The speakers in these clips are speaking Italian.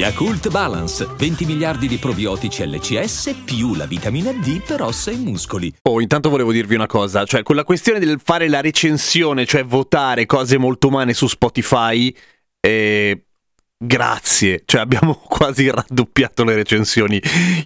Yakult Balance, 20 miliardi di probiotici LCS più la vitamina D per ossa e muscoli. Oh, intanto volevo dirvi una cosa, cioè quella questione del fare la recensione, cioè votare cose molto umane su Spotify, eh, Grazie, cioè abbiamo quasi raddoppiato le recensioni,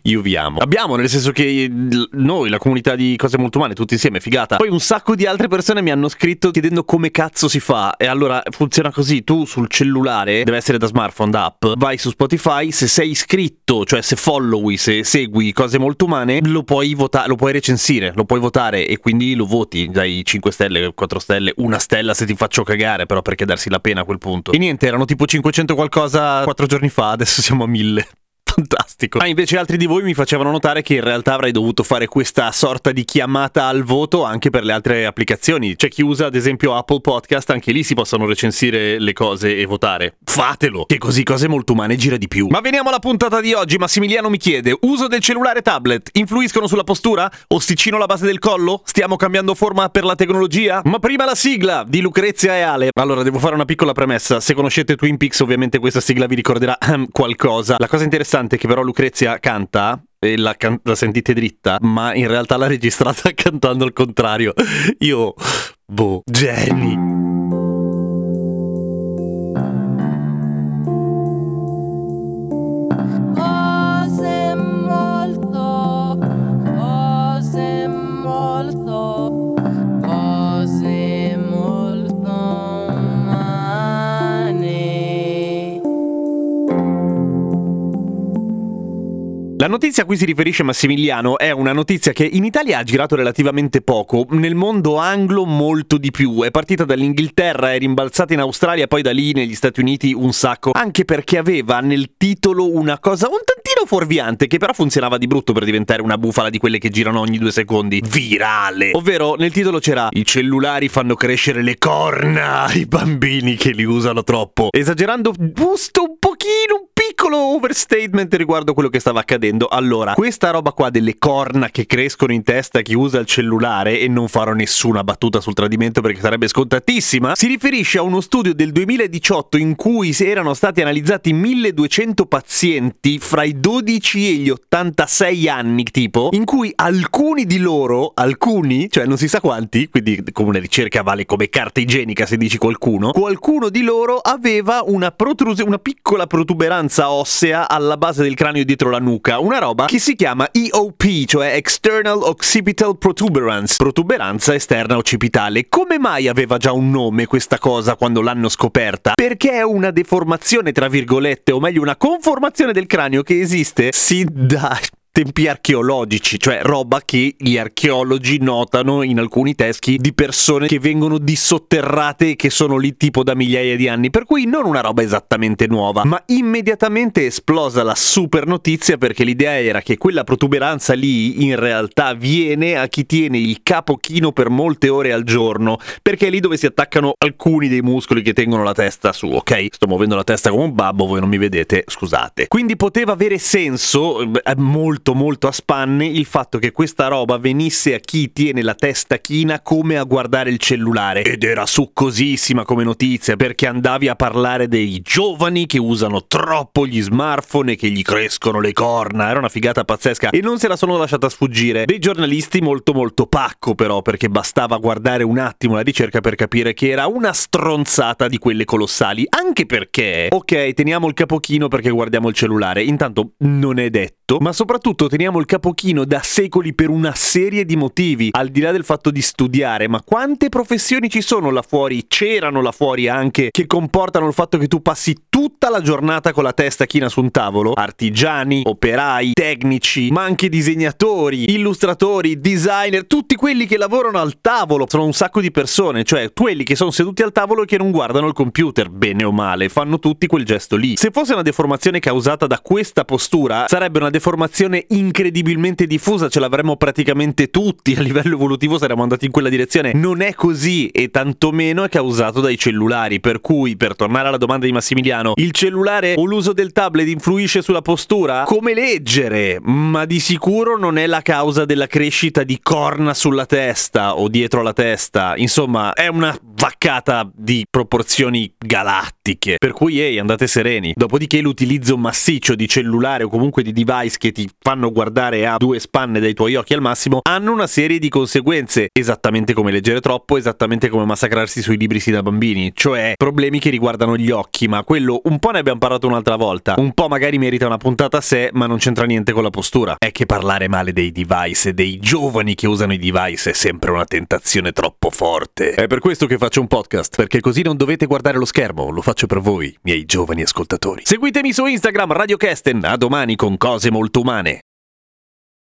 io vi amo. Abbiamo, nel senso che noi, la comunità di Cose Molto Umane, tutti insieme, figata. Poi un sacco di altre persone mi hanno scritto chiedendo come cazzo si fa. E allora funziona così, tu sul cellulare, deve essere da smartphone, da app, vai su Spotify, se sei iscritto, cioè se followi, se segui Cose Molto Umane, lo puoi votare, lo puoi recensire, lo puoi votare e quindi lo voti, dai 5 stelle, 4 stelle, una stella se ti faccio cagare, però perché darsi la pena a quel punto. E niente, erano tipo 500 qualcosa cosa quattro giorni fa, adesso siamo a mille fantastico. Ah, invece altri di voi mi facevano notare che in realtà avrei dovuto fare questa sorta di chiamata al voto anche per le altre applicazioni. C'è chi usa ad esempio Apple Podcast, anche lì si possono recensire le cose e votare. Fatelo, che così cose molto umane gira di più. Ma veniamo alla puntata di oggi. Massimiliano mi chiede, uso del cellulare tablet influiscono sulla postura? Ossicino la base del collo? Stiamo cambiando forma per la tecnologia? Ma prima la sigla di Lucrezia e Ale. Allora, devo fare una piccola premessa. Se conoscete Twin Peaks, ovviamente questa sigla vi ricorderà qualcosa. La cosa interessante interessante che però Lucrezia canta e la, can- la, sentite dritta, ma in realtà l'ha registrata cantando al contrario. Io, boh, geni. La notizia a cui si riferisce Massimiliano è una notizia che in Italia ha girato relativamente poco, nel mondo anglo molto di più. È partita dall'Inghilterra, è rimbalzata in Australia, poi da lì negli Stati Uniti un sacco, anche perché aveva nel titolo una cosa un tantino fuorviante che però funzionava di brutto per diventare una bufala di quelle che girano ogni due secondi. Virale! Ovvero nel titolo c'era i cellulari fanno crescere le corna ai bambini che li usano troppo. Esagerando giusto un pochino, un piccolo overstatement riguardo quello che stava accadendo. Allora, questa roba qua delle corna che crescono in testa chi usa il cellulare, e non farò nessuna battuta sul tradimento perché sarebbe scontatissima, si riferisce a uno studio del 2018 in cui erano stati analizzati 1200 pazienti fra i 12 e gli 86 anni, tipo, in cui alcuni di loro, alcuni, cioè non si sa quanti, quindi come una ricerca vale come carta igienica se dici qualcuno, qualcuno di loro aveva una protrusione, una piccola protuberanza sostanza ossea alla base del cranio dietro la nuca, una roba che si chiama EOP, cioè External Occipital Protuberance, protuberanza esterna occipitale. Come mai aveva già un nome questa cosa quando l'hanno scoperta? Perché è una deformazione, tra virgolette, o meglio una conformazione del cranio che esiste sin da tempi archeologici, cioè roba che gli archeologi notano in alcuni teschi di persone che vengono dissotterrate e che sono lì tipo da migliaia di anni, per cui non una roba esattamente nuova, ma immediatamente esplosa la super notizia perché l'idea era che quella protuberanza lì in realtà viene a chi tiene il capo chino per molte ore al giorno, perché è lì dove si attaccano alcuni dei muscoli che tengono la testa su, ok? Sto muovendo la testa come un babbo, voi non mi vedete, scusate. Quindi poteva avere senso, eh, molto molto molto a spanne il fatto che questa roba venisse a chi tiene la testa china come a guardare il cellulare. Ed era succosissima come notizia perché andavi a parlare dei giovani che usano troppo gli smartphone e che gli crescono le corna. Era una figata pazzesca. E non se la sono lasciata sfuggire. Dei giornalisti molto molto pacco però perché bastava guardare un attimo la ricerca per capire che era una stronzata di quelle colossali. Anche perché ok teniamo il capochino perché guardiamo il cellulare. Intanto non è detto ma soprattutto soprattutto teniamo il capochino da secoli per una serie di motivi, al di là del fatto di studiare, ma quante professioni ci sono là fuori, c'erano là fuori anche, che comportano il fatto che tu passi tutta la giornata con la testa china su un tavolo? Artigiani, operai, tecnici, ma anche disegnatori, illustratori, designer, tutti quelli che lavorano al tavolo, sono un sacco di persone, cioè quelli che sono seduti al tavolo e che non guardano il computer, bene o male, fanno tutti quel gesto lì. Se fosse una deformazione causata da questa postura, sarebbe una deformazione incredibilmente diffusa, ce l'avremmo praticamente tutti, a livello evolutivo saremmo andati in quella direzione. Non è così e tantomeno è causato dai cellulari, per cui, per tornare alla domanda di Massimiliano, il cellulare o l'uso del tablet influisce sulla postura? Come leggere, ma di sicuro non è la causa della crescita di corna sulla testa o dietro la testa. Insomma, è una vaccata di proporzioni galattiche. Per cui, ehi, andate sereni. Dopodiché l'utilizzo massiccio di cellulare o comunque di device che ti fanno guardare a due spanne dai tuoi occhi al massimo hanno una serie di conseguenze, esattamente come leggere troppo, esattamente come massacrarsi sui libri sin da bambini, cioè problemi che riguardano gli occhi, ma quello un po' ne abbiamo parlato un'altra volta, un po' magari merita una puntata a sé, ma non c'entra niente con la postura. È che parlare male dei device e dei giovani che usano i device è sempre una tentazione troppo forte. È per questo che faccio un podcast, perché così non dovete guardare lo schermo, lo faccio per voi, miei giovani ascoltatori. Seguitemi su Instagram Radio Kesten, a domani con cose molto umane.